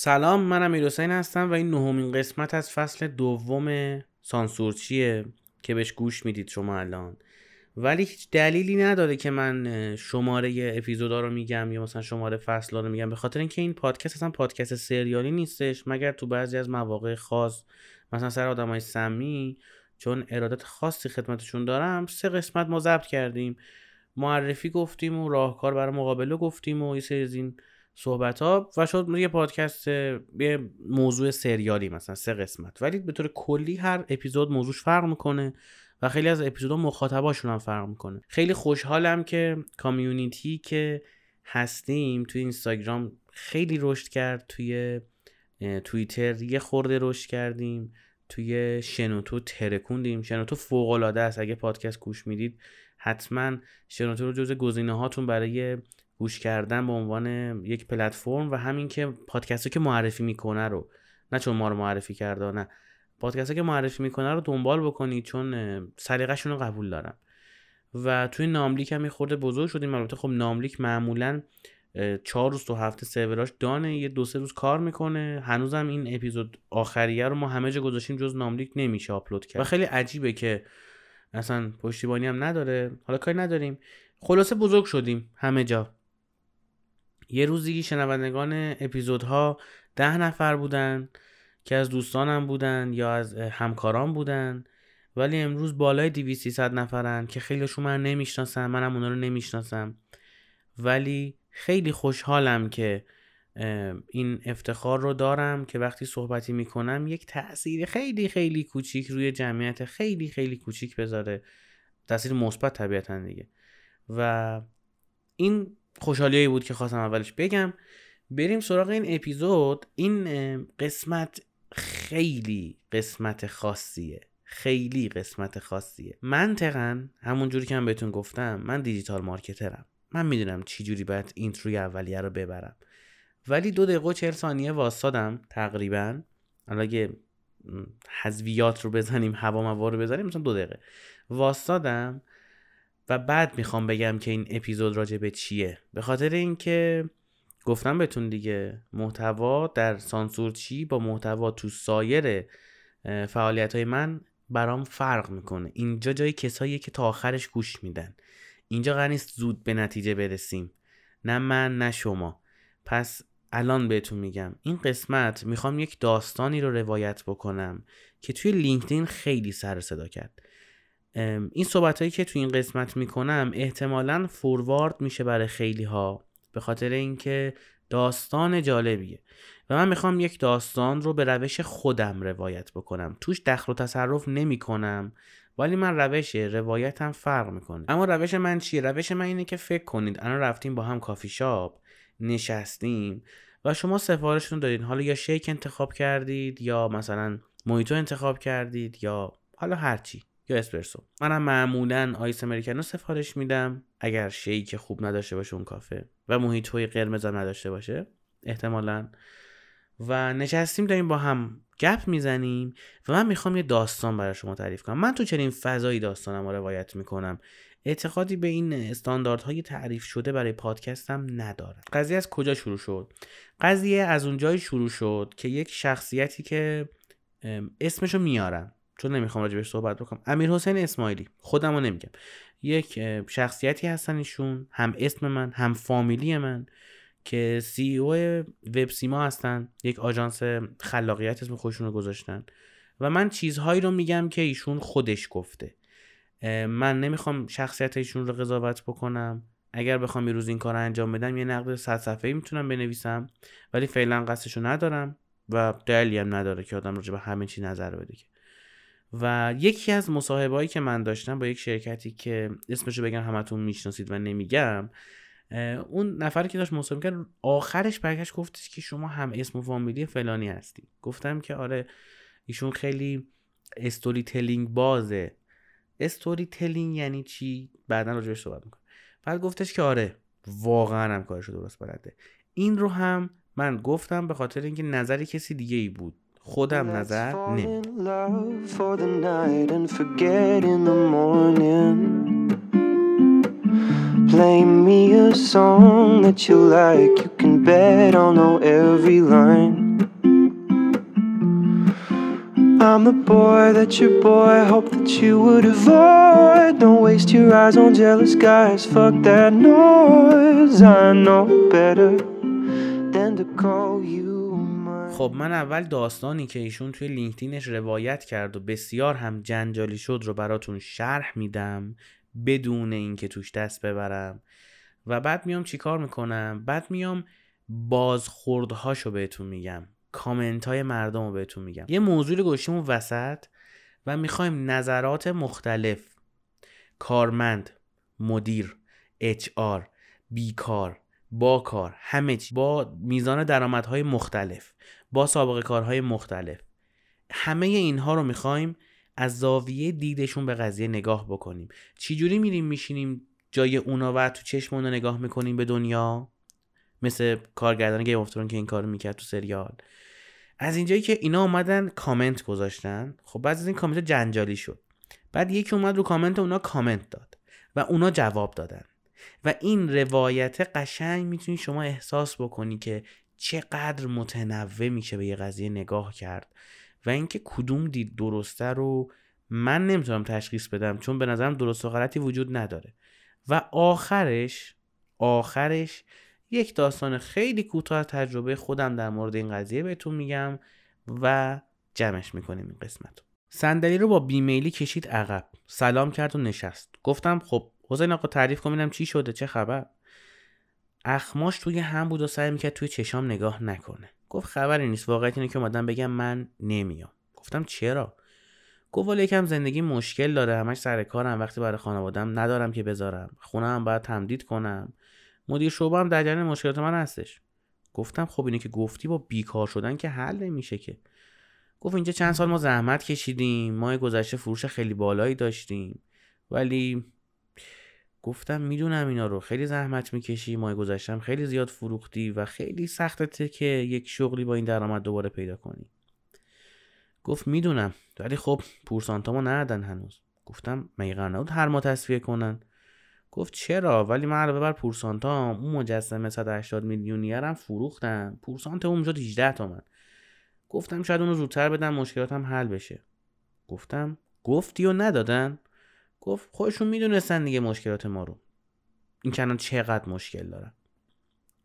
سلام من امیر حسین هستم و این نهمین قسمت از فصل دوم سانسورچیه که بهش گوش می‌دید شما الان. ولی هیچ دلیلی نداره که من شماره اپیزودا رو میگم یا مثلا شماره فصل رو میگم به خاطر اینکه این پادکست اصلا پادکست سریالی نیستش مگر تو بعضی از مواقع خاص مثلا سر آدمای سمی چون ارادت خاصی خدمتشون دارم سه قسمت ما ضبط کردیم. معرفی گفتیم و راهکار برای مقابله گفتیم و یه سری از این صحبت ها و شد یه پادکست یه موضوع سریالی مثلا سه قسمت. ولی به طور کلی هر اپیزود موضوعش فرق می‌کنه و خیلی از اپیزودها مخاطباشون هم فرق می‌کنه. خیلی خوشحالم که کامیونیتی که هستیم توی اینستاگرام خیلی رشد کرد توی توییتر یه خورده رشد کردیم توی شنوتو ترکوندیم. شنوتو فوق العاده است. اگه پادکست گوش می‌دید حتما شنوتو رو جز گزینه هاتون برای گوش کردن به عنوان یک پلتفرم و همین که پادکست که معرفی می‌کنه رو نه چون ما رو معرفی کرده نه. پادکست که معرفی می‌کنه رو دنبال بکنید چون سلیقه‌شون رو قبول دارم. و توی ناملیک هم خورده بزرگ شدیم. البته خب ناملیک معمولا چهار روز تو هفته سروراش دانه. یه دو سه روز کار می‌کنه. هنوزم این اپیزود آخریه رو ما همه جا گذاشتیم جز ناملیک نمیشه آپلود کرد. و خیلی عجیبه که اصلا پشتیبانی هم نداره. حالا کاری نداریم. خلاصه بزرگ شدیم همه جا. یه روزی شنوندگان اپیزودها ده نفر بودن که از دوستانم بودن یا از همکاران بودن ولی امروز بالای 200 نفرن که خیلیشون من نمی‌شناسم منم اونا رو نمی‌شناسم. ولی خیلی خوشحالم که این افتخار رو دارم که وقتی صحبتی می‌کنم یک تاثیر خیلی خیلی کوچیک روی جمعیت خیلی خیلی کوچیک بذاره. تاثیر مثبت طبیعتا دیگه. و این خوشحالیایی بود که خواستم اولش بگم. بریم سراغ این اپیزود. این قسمت خیلی قسمت خاصیه. خیلی قسمت خاصیه. منطقا همون جوری که من بهتون گفتم من دیجیتال مارکترم. من می‌دونم چی جوری باید اینتروی اولیه رو ببرم. ولی دو دقیقه و چهل ثانیه واسادم تقریبا. حالا اگه حذویات رو بزنیم هوا رو بزنیم مثلا دو دقیقه. واسادم و بعد می‌خوام بگم که این اپیزود راجع به چیه. به خاطر اینکه گفتم بهتون دیگه محتوا در سانسور چی؟ با محتوا تو سایر فعالیت های من برام فرق می‌کنه. اینجا جای کسایی که تا آخرش گوش میدن. اینجا قرار نیست زود به نتیجه برسیم. نه من نه شما. پس الان بهتون میگم. این قسمت می‌خوام یک داستانی رو روایت بکنم که توی لینکدین خیلی سر صدا کرد. این صحبت هایی که توی این قسمت می‌کنم احتمالا فوروارد میشه برای خیلی ها به خاطر اینکه داستان جالبیه. و من می‌خوام یک داستان رو به روش خودم روایت بکنم. توش دخل و تصرف نمی کنم ولی من روش روایتم فرق می‌کنه. اما روش من چیه؟ روش من اینه که فکر کنید. الان رفتیم با هم کافی شاپ نشستیم و شما سفارشتون دادید حالا یا شیک انتخاب کردید یا مثلا مویتو انتخاب کردید یا حالا هرچی یا اسپرسو. منم معمولا آیس امریکانو سفارش میدم اگر شیک خوب نداشته باشه اون کافه و موهیتوی قرمز هم نداشته باشه احتمالا. و نشستیم داریم با هم گپ می‌زنیم و من می‌خوام یه داستان برای شما تعریف کنم. من تو چنین فضایی داستانم رو روایت می‌کنم. اعتقادی به این استانداردهای تعریف شده برای پادکستم ندارم. قضیه از کجا شروع شد؟ قضیه از اونجایی شروع شد که یک شخصیتی که اسمشو میارم. چون نمی‌خوام راجبش صحبت بکنم. امیر حسین اسماعیلی. خودم رو نمیگم. یک شخصیتی هستن ایشون. هم اسم من هم فامیلی من که سی او وب سیما هستن. یک آژانس خلاقیت اسم خودشون رو گذاشتن. و من چیزهایی رو میگم که ایشون خودش گفته. من نمی‌خوام شخصیت ایشون رو قضاوت بکنم. اگر بخوام یه روز این کار انجام بدم یه نقد صد صفحه‌ای می‌تونم بنویسم. ولی فعلا قصدشو ندارم و دلیلی هم نداره که آدم راجع به همه چی نظر بده که. و یکی از مصاحبهایی که من داشتم با یک شرکتی که اسمشو بگم همتون می‌شناسید و نمیگم اون نفری که داشت مصاحبه کرد آخرش برگشت گفتش که شما هم اسم و فامیلی فلانی هستی. گفتم که آره ایشون خیلی استوری تلینگ بازه. استوری تلینگ یعنی چی؟ بعدا راجعش صحبت می‌کنم. بعد گفتش که آره واقعا هم کارشو درست بلده. این رو هم من گفتم به خاطر اینکه نظری کسی دیگه ای بود. It's falling in love for the night and forget in the morning. Play me a song that you like. You can bet I'll know every line. I'm the boy that your boy hoped that you would avoid. Don't waste your eyes on jealous guys. Fuck that noise. I know better than to call you. خب من اول داستانی که ایشون توی لینکدینش روایت کرد و بسیار هم جنجالی شد رو براتون شرح میدم بدون اینکه توش دست ببرم. و بعد میام چیکار می‌کنم؟ بعد میام بازخوردهاشو بهتون میگم. کامنت های مردم رو بهتون میگم. یه موضوع رو گوشیم وسط و می‌خوایم نظرات مختلف کارمند مدیر اچ آر بیکار با کار همه چی با میزان درآمدهای مختلف. با سابقه کارهای مختلف. همه اینها رو می‌خوایم از زاویه دیدشون به قضیه نگاه بکنیم. چجوری میریم میشینیم جای اونا و تو چشم اونا نگاه می‌کنیم به دنیا؟ مثل کارگردان گیم اف که این کارو می‌کرد تو سریال. از اینجایی که اینا اومدن کامنت گذاشتن خب بعد از این کامنت جنجالی شد. بعد یکی اومد رو کامنت اونا کامنت داد و اونا جواب دادن. و این روایت قشنگ می‌تونی شما احساس بکنی که چقدر متنوع میشه به یه قضیه نگاه کرد و اینکه کدوم دید درسته رو من نمی‌تونم تشخیص بدم چون به نظرم درست و غلطی وجود نداره. و آخرش آخرش یک داستان خیلی کوتاه تجربه خودم در مورد این قضیه بهتون میگم و جمعش می‌کنیم این قسمت صندلی رو با بیمیلی کشید عقب. سلام کرد و نشست. گفتم خب حسین آقا تعریف کنم چی شده چه خبر؟ اخماش توی هم بود و سعی می‌کرد توی چشام نگاه نکنه. گفت خبری نیست واقعیت اینه که اومدم بگم من نمیام. گفتم چرا؟ گفت ولی یکم زندگی مشکل داره همش سر کارم وقتی برای خانوادم ندارم که بذارم. خونه هم باید تمدید کنم. مدیر شعبه هم در جریان مشکلات من هستش. گفتم خب اینه که گفتی با بیکار شدن که حل نمیشه که. گفت اینجا چند سال ما زحمت کشیدیم ما گذشته فروش خیلی بالایی داشتیم. ولی گفتم می‌دونم اینا رو. خیلی زحمت می‌کشی ماه گذشتم خیلی زیاد فروختی و خیلی سخته که یک شغلی با این درآمد دوباره پیدا کنی. گفت می‌دونم ولی خب پورسانتامو ندادن هنوز. گفتم مگه قرار هر ما تصفیه کنن؟ گفت چرا؟ ولی من علاوه بر پورسانتام اون مجسمه 180 میلیونیر هم فروختم. پورسانت اون شد 18 تومن. گفتم شاید اونو زودتر بدم مشکلاتم حل بشه. گفتم گفتی و ندادن؟ گفت خودشون می‌دونستن دیگه مشکلات ما رو. این کنان چقدر مشکل دارن.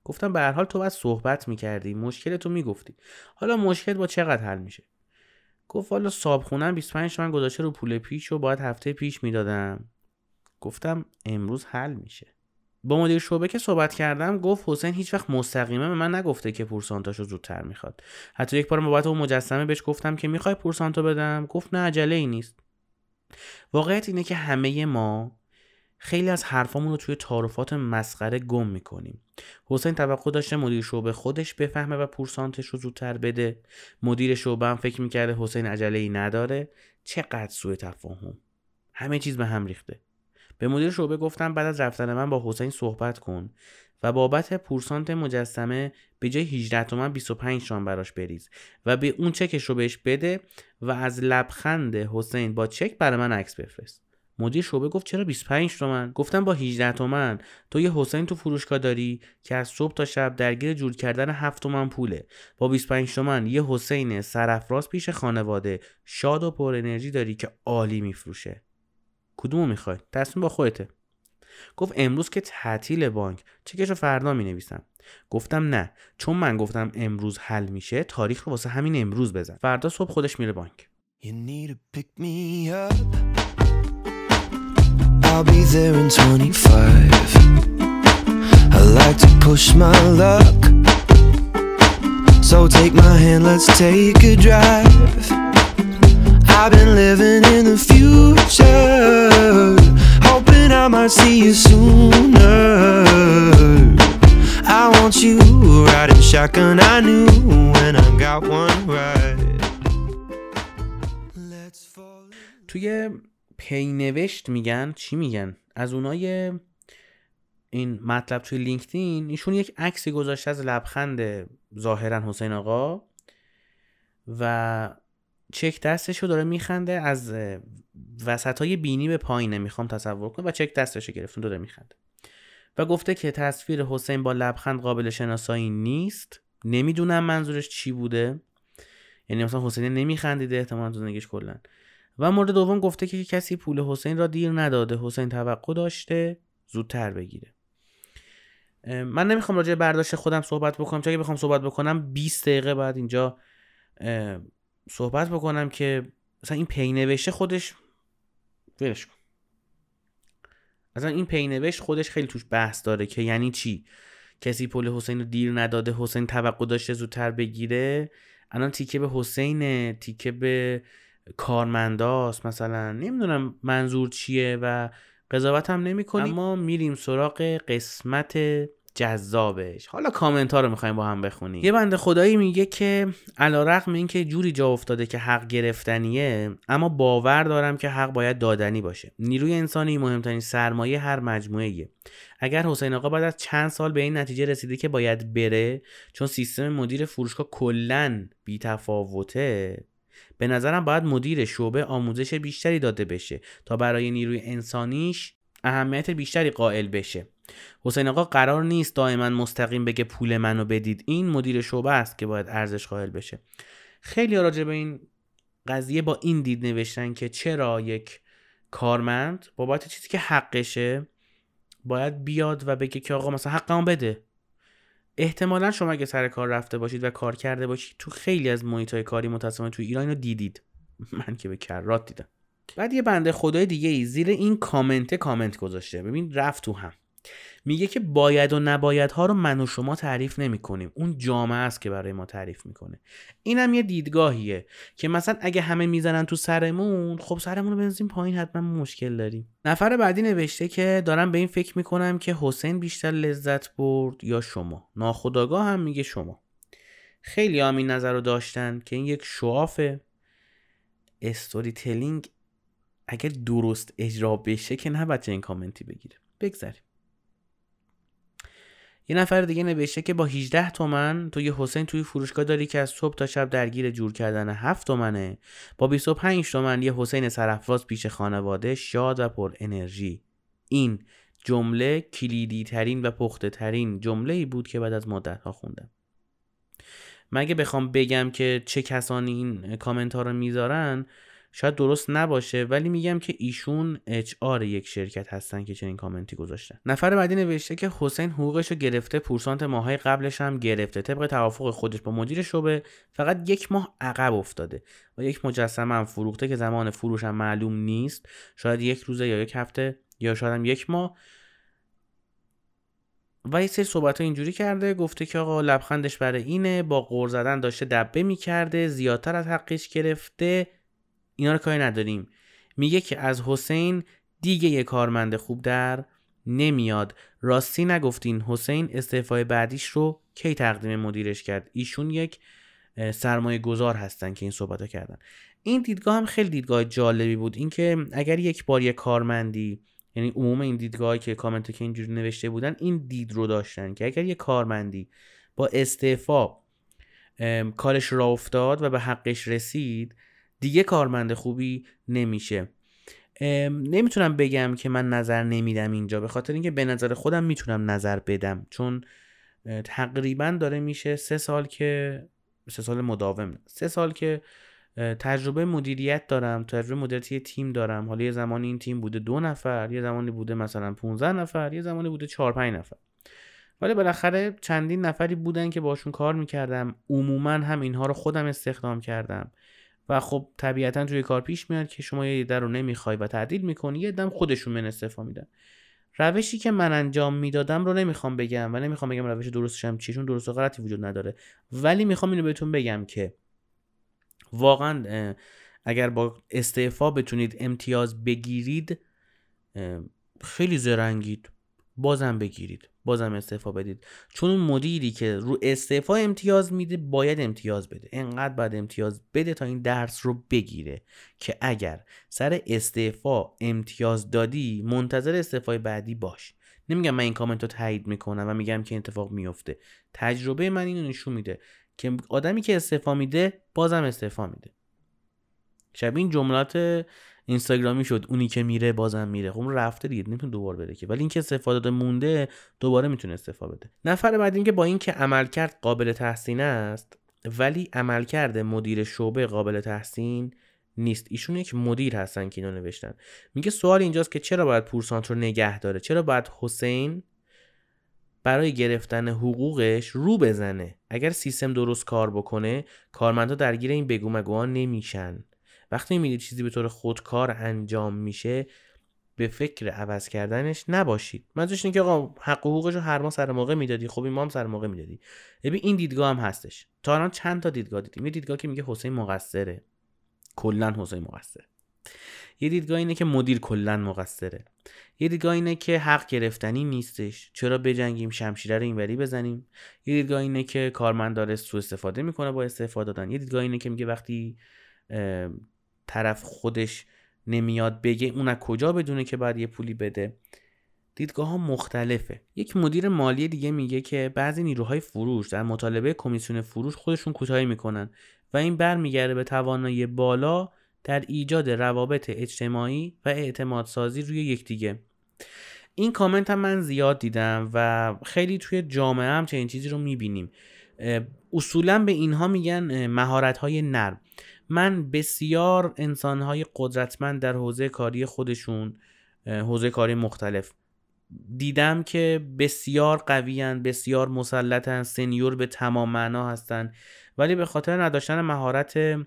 گفتم به هر حال تو باید صحبت می‌کردی مشکل تو می‌گفتی. حالا مشکل با چقدر حل میشه؟ گفت حالا صابخونم 25 تومن گذاشته رو پول پیش و باید هفته پیش می‌دادم. گفتم امروز حل میشه. با مدیر شعبه که صحبت کردم گفت حسین هیچ وقت مستقیمه به من نگفته که پورسانتاشو زودتر می‌خواد. حتی یک بار بابت اون مجسمه بهش گفتم که می‌خوای پورسانتو بدم؟ گفت نه عجله ای نیست. واقعیت اینه که همه ما خیلی از حرفامون رو توی تعارفات مسخره گم می‌کنیم. حسین توقع داشته مدیر شعبه خودش بفهمه و پورسانتش رو زودتر بده. مدیر شعبه هم فکر می‌کرده حسین عجله ای نداره. چقدر سوء تفاهم. همه چیز به هم ریخته. به مدیر شعبه گفتم بعد از رفتن من با حسین صحبت کن و بابت پورسانت مجسمه به جای 18 تومن 25 تومن براش بریز و به اون چکش رو بهش بده و از لبخند حسین با چک برای من عکس بفرست. مدیر شعبه گفت چرا 25 تومن؟ گفتم با 18 تومن. تو یه حسین تو فروشگاه داری که از صبح تا شب درگیر جور کردن 7 تومن پوله. با 25 تومن یه حسین سرفراز پیش خانواده شاد و پر انرژی داری که عالی میفروشه. کدومو می‌خوای؟ تصمیم با خودته. گفت امروز که تعطیل بانک. چکش رو فردا می نویسم گفتم نه. چون من گفتم امروز حل میشه تاریخ رو واسه همین امروز بزن. فردا صبح خودش میره بانک. I've been living in the future I might see you sooner. I want you riding shotgun. I knew when I got one right. توی پینوشت میگن چی میگن از اونای این مطلب توی لینکدین ایشون یک عکسی گذاشته از لبخند ظاهرا حسین آقا و چک دستش رو داره میخنده از وسط های بینی به پایینه می‌خوام تصور کنم و چک دستش رو گرفتون داره میخنده. و گفته که تصویر حسین با لبخند قابل شناسایی نیست. نمی‌دونم منظورش چی بوده. یعنی مثلا حسین نمیخندیده احتمالا تو زندگیش کلا. و مورد دوم گفته که کسی پول حسین را دیر نداده. حسین توقع داشته زودتر بگیره. من نمی‌خوام راجع برداشت خودم صحبت بکنم. چون اگه بخوام صحبت بکنم 20 دقیقه بعد اینجا صحبت بکنم که مثلا این پینوشته خودش ولش کن. مثلا این پینوشت خودش خیلی توش بحث داره که یعنی چی؟ کسی پول حسین رو دیر نداده حسین توقع داشته زودتر بگیره. الان تیکه به حسین تیکه به کارمنداست مثلا. نمی‌دونم منظور چیه و قضاوت هم نمی کنیم اما میریم سراغ قسمت جذابش. حالا کامنت ها رو می‌خوایم با هم بخونیم. یه بنده خدایی میگه که علا رقم این که جوری جا افتاده که حق گرفتنیه اما باور دارم که حق باید دادنی باشه. نیروی انسانی مهمترین سرمایه هر مجموعه اگر حسین آقا بعد از چند سال به این نتیجه رسیده که باید بره چون سیستم مدیر فروشگاه کلا بیتفاوته به نظرم باید مدیر شعبه آموزش بیشتری داده بشه تا برای نیروی انسانیش اهمیت بیشتری قائل بشه. حسین آقا قرار نیست دائما مستقیم بگه پول منو بدید. این مدیر شعبه است که باید ارزش قائل بشه. خیلی راجع به این قضیه با این دید نوشتن که چرا یک کارمند بابت چیزی که حقشه باید بیاد و بگه که آقا مثلا حقمو بده. احتمالا شما اگه سر کار رفته باشید و کار کرده باشید تو خیلی از محیط های کاری متاسفانه تو ایران رو دیدید. من که به کرات دیدم. بعد یه بنده خدای دیگه ای زیر این کامنت کامنت گذاشته. ببین رفت تو هم. میگه که باید و نباید ها رو من و شما تعریف نمی کنیم. اون جامعه است که برای ما تعریف می‌کنه اینم یه دیدگاهیه که مثلا اگه همه می‌زنن تو سرمون خب سرمون رو بنزیم پایین حتما مشکل داریم. نفر بعدی نوشته که دارم به این فکر می‌کنم که حسین بیشتر لذت برد یا شما؟ ناخداگاه هم میگه شما. خیلی هم این نظر رو داشتن که این یک شواف استوری تلینگ اگر درست اجرا بشه که نه بچه این کامنتی بگیره. بگذاریم. یه نفر دیگه نوشته که با 18 تومن تو یه حسین توی فروشگاه داری که از صبح تا شب درگیر جور کردن 7 تومنه. با 25 تومن یه حسین سرفراز پیش خانواده شاد و پر انرژی. این جمله کلیدی ترین و پخته ترین جمله ای بود که بعد از مدت ها خوندم. مگه بخوام بگم که چه کسانی این کامنت ها رو می‌ذارن؟ شاید درست نباشه ولی میگم که ایشون اچ آر یک شرکت هستن که چنین کامنتی گذاشتن. نفر بعدی نوشته که حسین حقوقش رو گرفته پورسانت ماهای قبلش هم گرفته. طبق توافق خودش با مدیر شعبه فقط یک ماه عقب افتاده و یک مجسمه هم فروخته که زمان فروش هم معلوم نیست. شاید یک روزه یا یک هفته یا شاید هم یک ماه. و یه سری صحبت اینجوری کرده گفته که آقا لبخندش برای اینه با غور زدن داشته دبه می‌کرده زیادتر از حقش گرفته. اینا رو کاری نداریم. میگه که از حسین دیگه یه کارمند خوب در نمیاد. راستی نگفتین حسین استعفای بعدیش رو کی تقدیم مدیرش کرد؟ ایشون یک سرمایه گذار هستن که این صحبت کردن. این دیدگاه هم خیلی دیدگاه جالبی بود. اینکه اگر یک بار یک کارمندی یعنی عموم این دیدگاهی که کامنت که اینجوری نوشته بودن این دید رو داشتن که اگر یک کارمندی با استعفا کارش را افتاد و به حقش رسید دیگه کارمند خوبی نمیشه. نمی‌تونم بگم که من نظر نمیدم اینجا. به خاطر اینکه به نظر خودم می‌تونم نظر بدم. چون تقریبا داره میشه سه سال که سه سال مداوم. سه سال که تجربه مدیریت دارم تجربه مدیریتی تیم دارم. حالا یه زمانی این تیم بوده دو نفر یه زمانی بوده مثلا 15 نفر یه زمانی بوده 4 5 نفر. ولی بالاخره چندین نفری بودن که باشون کار می‌کردم. عموما هم اینها رو خودم استخدام کردم. و خب طبیعتا توی کار پیش میاد که شما یه در رو نمی‌خوای و تعدیل می‌کنی یه دم خودشون من استفا میدن. روشی که من انجام می‌دادم رو نمی‌خوام بگم و نمی‌خوام بگم روش درستش هم چیه چون درست و غلطی وجود نداره. ولی می‌خوام اینو بهتون بگم که واقعا اگر با استعفا بتونید امتیاز بگیرید خیلی زرنگید. بازم بگیرید. بازم استعفا بدید. چون اون مدیری که رو استعفا امتیاز میده باید امتیاز بده. انقدر باید امتیاز بده تا این درس رو بگیره که اگر سر استعفا امتیاز دادی منتظر استعفای بعدی باش. نمیگم من این کامنت رو تایید می‌کنم و میگم که اتفاق میفته تجربه من اینو نشون میده که آدمی که استعفا میده بازم استعفا میده. شبیه این جملات اینستاگرامی شد اونی که میره بازم میره. خب رفته دیگه نمی‌تونه دوبار بره که. ولی اینکه استفاده داده مونده دوباره می‌تونه استفاده بده. نفر بعد اینکه با اینکه عمل کرد قابل تحسین است ولی عملکرد مدیر شعبه قابل تحسین نیست. ایشون یک مدیر هستن که اینو نوشتن. میگه سوال اینجاست که چرا باید پورسانت رو نگه داره؟ چرا باید حسین برای گرفتن حقوقش رو بزنه؟ اگر سیستم درست کار بکنه کارمندا درگیر این بگو مگوها نمیشن. وقتی می‌بینید چیزی به طور خودکار انجام میشه به فکر عوض کردنش نباشید. منظورش اینه که آقا حق حقوقش رو هر ماه سر موقع می‌دادی. خب این ما هم سر موقع می‌دادی. ببین این دیدگاه هم هستش. تا الان چند تا دیدگاه دیدیم؟ یه دیدگاه که میگه حسین مقصره. کلا حسین مقصره. یه دیدگاه اینه که مدیر کلا مقصره. یه دیدگاه اینه که حق گرفتنی نیستش. چرا بجنگیم شمشیره رو اینوری بزنیم؟ یه دیدگاه اینه که کارمند داره سوء استفاده می‌کنه با استفاده دادن. یه دیدگاه اینه که میگه وقتی طرف خودش نمیاد بگه اون از کجا بدونه که باید یه پولی بده. دیدگاه ها مختلفه. یک مدیر مالی دیگه میگه که بعضی نیروهای فروش در مطالبه کمیسیون فروش خودشون کوتاهی می‌کنن و این برمیگرده به توانایی بالا در ایجاد روابط اجتماعی و اعتماد سازی روی یکدیگه. این کامنت هم من زیاد دیدم و خیلی توی جامعه هم چنین چیزی رو می‌بینیم. اصولا به اینها میگن مهارت های نرم. من بسیار انسان های قدرتمند در حوزه کاری خودشون حوزه کاری مختلف دیدم که بسیار قویان بسیار مسلطن سنیور به تمام معنا هستن. ولی به خاطر نداشتن مهارت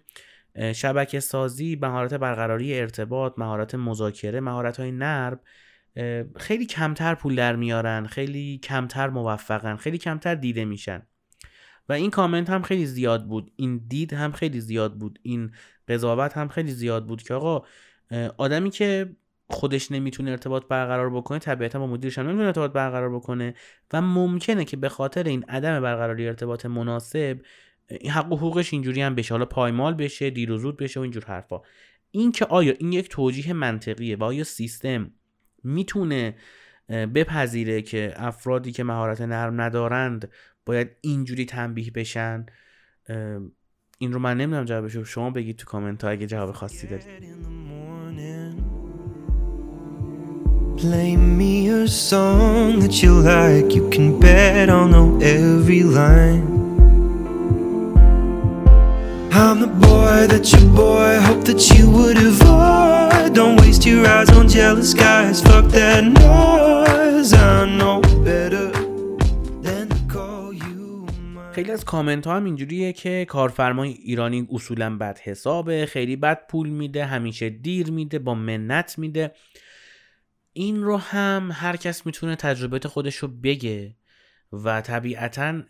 شبکه سازی مهارت برقراری ارتباط مهارت مذاکره مهارت های نرم خیلی کمتر پول در میارن خیلی کمتر موفقن خیلی کمتر دیده میشن. و این کامنت هم خیلی زیاد بود. این دید هم خیلی زیاد بود. این قضاوت هم خیلی زیاد بود که آقا آدمی که خودش نمی‌تونه ارتباط برقرار بکنه طبیعتا با مدیرش هم نمی‌تونه ارتباط برقرار بکنه و ممکنه که به خاطر این عدم برقراری ارتباط مناسب حق و حقوقش اینجوری هم بشه. حالا پایمال بشه دیر و زود بشه و اینجور حرفا. این که آیا این یک توجیه منطقیه و آیا سیستم می‌تونه بپذیره که افرادی که مهارت نرم ندارند باید اینجوری تنبیه بشن این رو من نمی‌دونم جوابشو شما بگید تو کامنت ها اگه جواب خاصی دارید Play me a song that you like, you can bet I'll know every line. I'm the boy that your boy hoped that you would avoid. Don't waste your eyes on jealous guys, fuck that noise. I know better. خیلی از کامنت ها هم اینجوریه که کارفرمای ایرانی اصولا بد حسابه خیلی بد پول میده همیشه دیر میده با منت میده. این رو هم هر کس می‌تونه تجربه خودش رو بگه و طبیعتا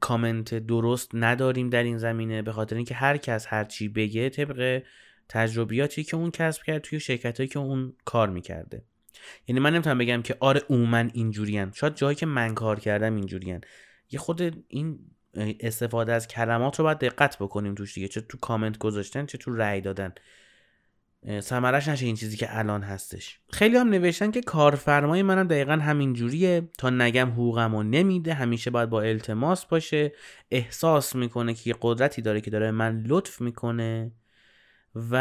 کامنت درست نداریم در این زمینه به خاطر اینکه هر کس هر چی بگه طبق تجربیاتی که اون کسب کرد توی شرکت که اون کار می‌کرده. یعنی من نمی‌تونم بگم که آره من اینجورین. شاید جایی که من کار کردم اینجورین. یه خود این استفاده از کلمات رو باید دقت بکنیم توش دیگه. چه تو کامنت گذاشتن چه تو رأی دادن. سمرش نشه این چیزی که الان هستش. خیلی هم نوشتن که کارفرمای منم دقیقا همین جوریه. تا نگم حقوقم رو نمیده همیشه باید با التماس باشه. احساس می‌کنه که یه قدرتی داره که داره من لطف می‌کنه و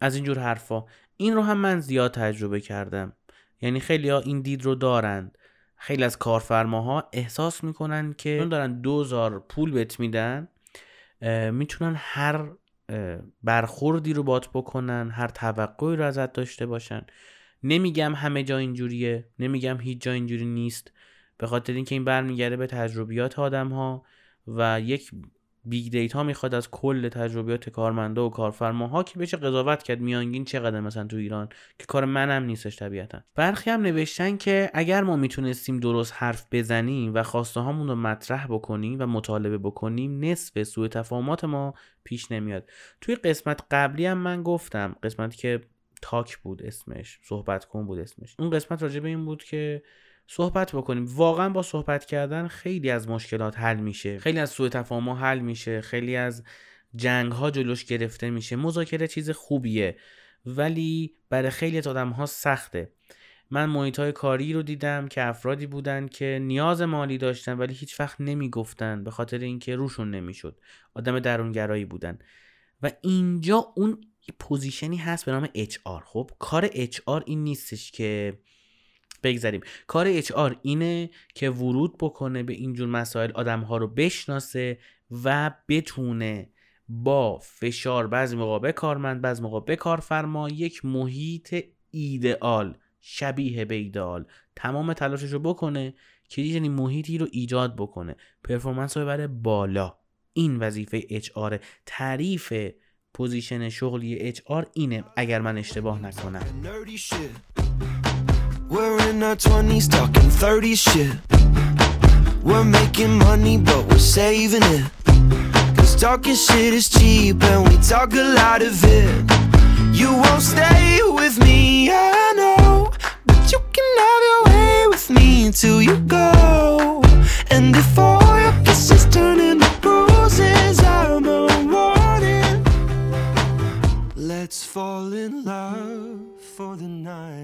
از اینجور حرفا. این رو هم من زیاد تجربه کردم. یعنی خیلی ها این دید رو دارند خیلی از کارفرماها احساس می‌کنن که چون دارن دوزار پول بهت میدن می‌تونن هر برخوردی رو بات بکنن هر توقعی رو ازت داشته باشن. نمیگم همه جا اینجوریه نمیگم هیچ جا اینجوری نیست. به خاطر اینکه این برمیگرده به تجربیات آدم ها و یک big data می‌خواد از کل تجربیات کارمندا و کارفرماها که بشه قضاوت کرد میانگین چقدر مثلا تو ایران که کار منم نیستش طبیعتا. برخی هم نوشتن که اگر ما می‌تونستیم درست حرف بزنیم و خواسته رو مطرح بکنیم و مطالبه بکنیم نصف سوء تفاهمات ما پیش نمیاد. توی قسمت قبلی هم من گفتم قسمتی که تاک بود اسمش صحبت کن بود اسمش. اون قسمت راجع به این بود که صحبت بکنیم. واقعا با صحبت کردن خیلی از مشکلات حل میشه. خیلی از سوء تفاهم حل میشه. خیلی از جنگ ها جلوش گرفته میشه. مذاکره چیز خوبیه ولی برای خیلی از آدم ها سخته. من محیط های کاری رو دیدم که افرادی بودن که نیاز مالی داشتن ولی هیچ وقت نمی‌گفتن به خاطر اینکه روشون نمی‌شد. آدم درونگرایی بودن. و اینجا اون position ی هست به نام HR خب کار HR این نیستش که بگذاریم. کار HR اینه که ورود بکنه به اینجور مسائل آدم ها رو بشناسه و بتونه با فشار بعضی موقع به کارمند بعضی موقع به کارفرما یک محیط ایدئال شبیه به ایدئال تمام تلاشش رو بکنه که یه محیطی رو ایجاد بکنه. performance رو ببره بالا. این وظیفه H تعریف position شغلی HR اینه اگر من اشتباه نکنم. We're in our 20s talking 30 shit. We're making money, but we're saving it. Cause talking shit is cheap, and we talk a lot of it. You won't stay with me, I know. But you can have your way with me until you go. And before your kisses turn into bruises, I'm a warning. Let's fall in love.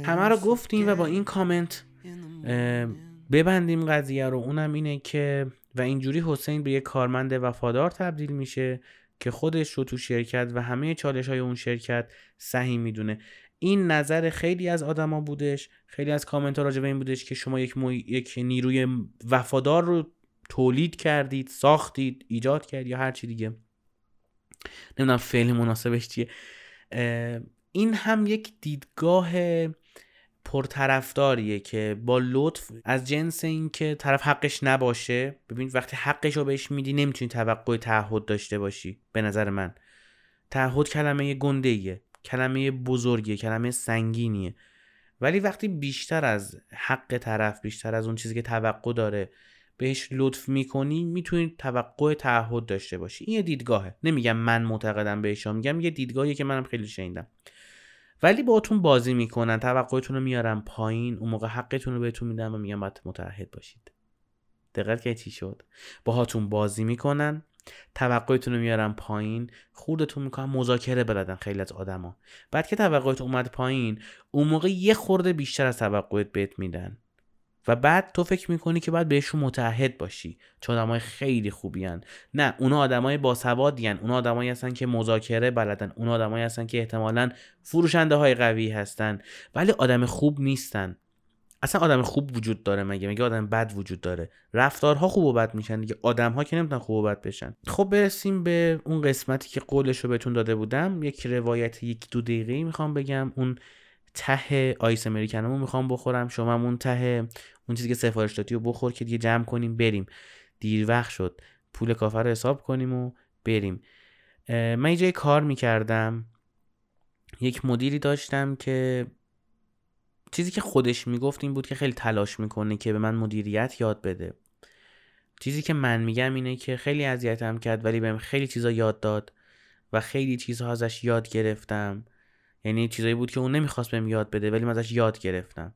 همه رو گفتیم و با این کامنت ببندیم قضیه رو. اونم اینه که و اینجوری حسین به یه کارمند وفادار تبدیل میشه که خودش رو تو شرکت و همه چالش های اون شرکت صحیح می‌دونه. این نظر خیلی از آدما بودش خیلی از کامنت ها راجع به این بودش که شما یک, یک نیروی وفادار رو تولید کردید ساختید ایجاد کردید یا هر چی دیگه. نمی‌دونم فعل مناسبش چیه. این هم یک دیدگاه پرطرفداریه که با لطف از جنس اینکه طرف حقش نباشه ببین وقتی حقش رو بهش میدی نمی‌تونی توقع تعهد داشته باشی به نظر من. تعهد کلمه گنده ایه کلمه بزرگیه کلمه سنگینیه. ولی وقتی بیشتر از حق طرف بیشتر از اون چیزی که توقع داره بهش لطف می‌کنی می‌تونی توقع تعهد داشته باشی. این یه دیدگاهه. نمیگم من معتقدم بهش میگم یه دیدگاهی که منم خیلی شنیدم. ولی باهاتون بازی می‌کنن توقعتون رو میارن پایین اون موقع حقتون رو بهتون میدن و میگن باید متعهد باشید. دقت که چی شد؟ باهاتون بازی می‌کنن توقعتون رو میارن پایین خوردتون می‌کنن مذاکره بلدن خیلی از آدما. بعد که توقعت اومد پایین اون موقع یه خورده بیشتر از توقعت بهت میدن. و بعد تو فکر می‌کنی که باید بهشون متحد باشی. چون آدمای خیلی خوبی هن. نه اونا آدمای باسوادی هن. اونا آدمایی هستن که مذاکره بلدن. اونا آدمایی هستن که احتمالا فروشنده های قوی هستن. ولی آدم خوب نیستن. اصلا آدم خوب وجود داره مگه؟ مگه آدم بد وجود داره؟ رفتارها خوب و بد میشن دیگه. آدم ها که نمی‌تونن خوب و بد بشن. خب برسیم به اون قسمتی که قولش رو بهتون داده بودم. یک روایت یک دو دقیقه می‌خوام بگم. اون ته آیس امریکنمو می‌خوام بخورم. شما اون ته اون چیزی که سفارش دادی رو بخور که دیگه جمع کنیم بریم. دیر وقت شد. پول کافر رو حساب کنیم و بریم. من یه جای کار می‌کردم. یک مدیری داشتم که چیزی که خودش می‌گفت این بود که خیلی تلاش می‌کنه که به من مدیریت یاد بده. چیزی که من میگم اینه که خیلی اذیتم کرد ولی بهم خیلی چیزا یاد داد و خیلی چیزها ازش یاد گرفتم. یعنی چیزایی بود که اون نمی‌خواست بهم یاد بده ولی من ازش یاد گرفتم.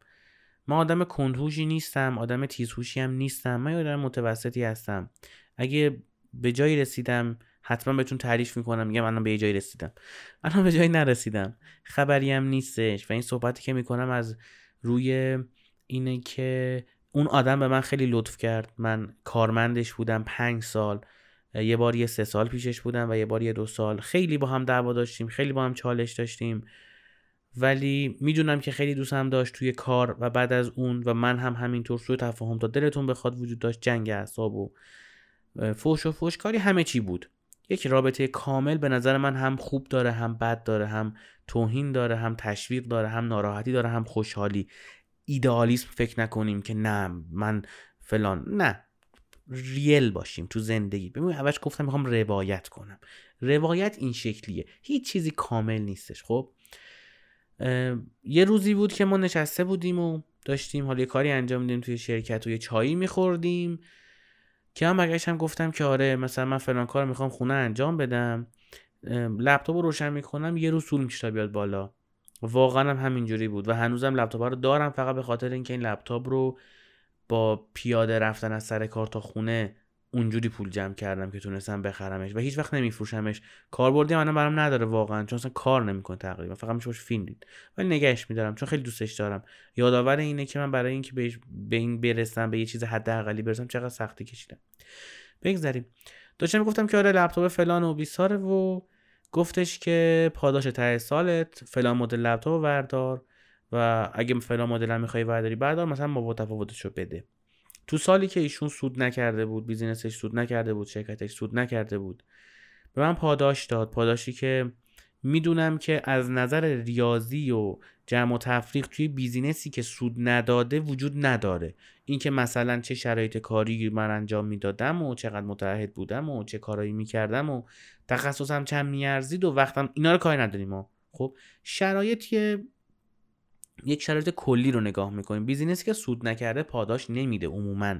من آدم کندهوشی نیستم آدم تیزهوشی هم نیستم. من آدم متوسطی هستم. اگه به جایی رسیدم حتما بهتون تعریف می‌کنم میگم الان به یه جایی رسیدم. الان به جایی نرسیدم. خبری هم نیستش و این صحبتی که می‌کنم از روی اینه که اون آدم به من خیلی لطف کرد. من کارمندش بودم پنج سال. یه بار یه سه سال پیشش بودم و یه بار یه دو سال. خیلی با هم دعوا داشتیم خیلی با هم چالش داشتیم. ولی می‌دونم که خیلی دوستم داشت توی کار و بعد از اون و من هم همینطور سوی تفاهم تا دلتون بخواد وجود داشت جنگ اعصاب و فوش و فوشکاری همه چی بود. یک رابطه کامل به نظر من هم خوب داره هم بد داره هم توهین داره هم تشویق داره هم ناراحتی داره هم خوشحالی. ایدئالیسم فکر نکنیم که نه من فلان نه. ریل باشیم تو زندگی. ببین اولش گفتم می‌خوام روایت کنم. روایت این شکلیه. هیچ چیزی کامل نیستش خب؟ یه روزی بود که ما نشسته بودیم و داشتیم حالا یه کاری انجام میدیم توی شرکت و یه چایی میخوردیم. که هم هم گفتم که آره مثلا من فلان کار می‌خوام خونه انجام بدم لپتاپ رو روشن می‌کنم یه روز طول میشه بیاد بالا. واقعا هم همینجوری بود و هنوزم لپتاپ رو دارم فقط به خاطر اینکه این لپتاپ رو با پیاده رفتن از سر کار تا خونه اونجوری پول جمع کردم که تونستم بخرمش و هیچ وقت نمیفروشمش. کاربردی منم برام نداره واقعا چون اصلا کار نمی‌کنه تقریبا. فقط میشه فیلم دید. ولی نگهش میدارم چون خیلی دوستش دارم. یادآور اینه که من برای اینکه به این برسم به یه چیز حداقلی برسم چقدر سختی کشیدم. بگذریم. داشتم می‌گفتم که آره لپتاپ فلان و بیساره و گفتش که پاداش ته سالت فلان مدل لپتاپ وردار و اگه فلان مدل هم می‌خوای برداری بردار مثلا با تفاوتش رو بده. تو سالی که ایشون سود نکرده بود بیزینسش سود نکرده بود شرکتش سود نکرده بود به من پاداش داد. پاداشی که می‌دونم که از نظر ریاضی و جمع و تفریق توی business ی که سود نداده وجود نداره. اینکه مثلا چه شرایط کاری من انجام می‌دادم و چقدر متعهد بودم و چه کارایی می‌کردم و تخصصم چند میارزید و وقتم اینا رو کاری نداریم ما. خب شرایطی یک شرایط کلی رو نگاه می‌کنیم. business ی که سود نکرده پاداش نمیده عموما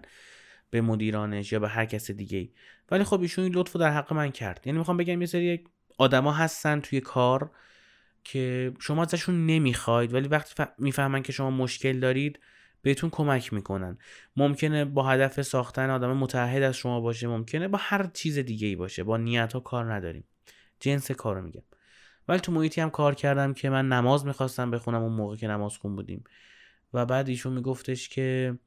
به مدیرانش یا به هر کس دیگه ولی خب ایشون این لطفو در حق من کرد. یعنی می‌خوام بگم یه سری آدما هستن توی کار که شما ازشون نمی‌خواید ولی وقتی می‌فهمن که شما مشکل دارید بهتون کمک می‌کنن. ممکنه با هدف ساختن آدم متحد از شما باشه ممکنه با هر چیز دیگه ای باشه. با نیت ها کار نداریم. جنس کار رو میگم. ولی تو محیطی هم کار کردم که من نماز می‌خواستم بخونم اون موقع که نماز خون بودیم. و بعد ایشون میگفتش که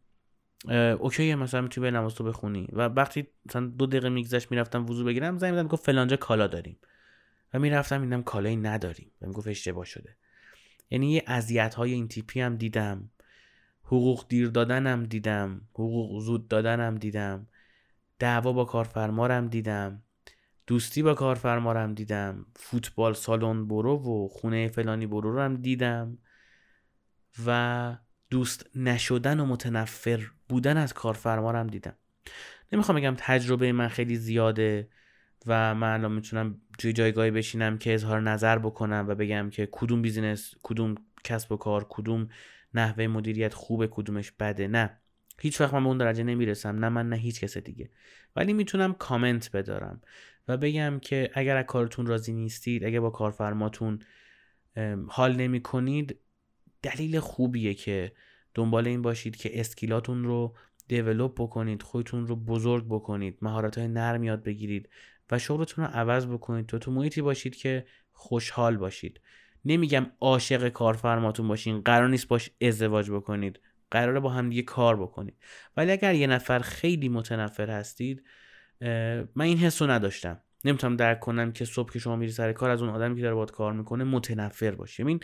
اوکی مثلا می‌تونی به نماز تو بخونی. و وقتی مثلا دو دقیقه میگذشت می‌رفتم وضو بگیرم زنگ میدم گفت فلانجا کالا داریم. و می‌رفتم میدم کالایی نداریم. و می‌گفت اشتباه شده. یعنی یه اذیت های این تیپی هم دیدم. حقوق دیر دادنم دیدم. حقوق زود دادنم دیدم. دعوا با کارفرمارم دیدم. دوستی با کارفرمارم دیدم. فوتبال سالن برو و خونه فلانی برو رو هم دیدم. و دوست نشدن و متنفر بودن از کارفرمارم دیدم. نمی‌خوام بگم تجربه من خیلی زیاده و من الان می‌تونم توی جایگاهی بشینم که اظهار نظر بکنم و بگم که کدوم business کدوم کسب و کار کدوم نحوه مدیریت خوبه کدومش بده. نه. هیچ وقت من به اون درجه نمی‌رسم. نه من نه هیچ کس دیگه. ولی می‌تونم کامنت بدارم. و بگم که اگر از کارتون راضی نیستید اگر با کارفرماتون حال نمی کنید دلیل خوبیه که دنبال این باشید که اسکیلاتون رو دیولوب بکنید خودتون رو بزرگ بکنید مهارت های نرم یاد بگیرید و شغلتون رو عوض بکنید تو تو محیطی باشید که خوشحال باشید. نمیگم عاشق کارفرماتون باشین قرار نیست باش ازدواج بکنید قراره با هم دیگه کار بکنید. ولی اگر یه نفر خیلی متنفر هستید من این حس رو نداشتم. نمی‌تونم درک کنم که صبح که شما میری سر کار از اون آدمی که داره باید کار می‌کنه متنفر باشی. این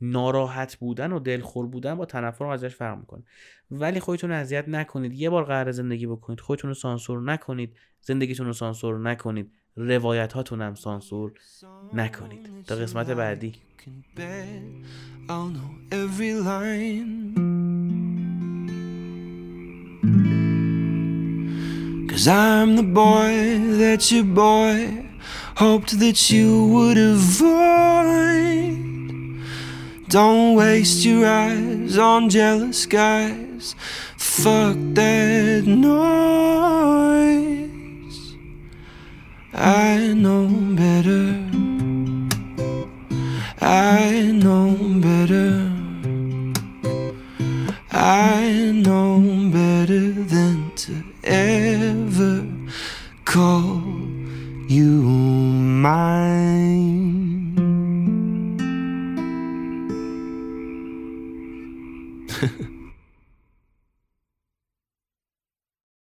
ناراحت بودن و دلخور بودن با تنفر رو ازش فرق می‌کنه. ولی خودتون اذیت نکنید. یه بار قرار زندگی بکنید. خودتون رو سانسور نکنید. زندگیتون رو سانسور نکنید. روایت هاتون هم سانسور نکنید. تا قسمت بعدی. Cause I'm the boy that your boy hoped that you would avoid. Don't waste your eyes on jealous guys. Fuck that noise. I know better. I know better. I know better than to ever call you mine.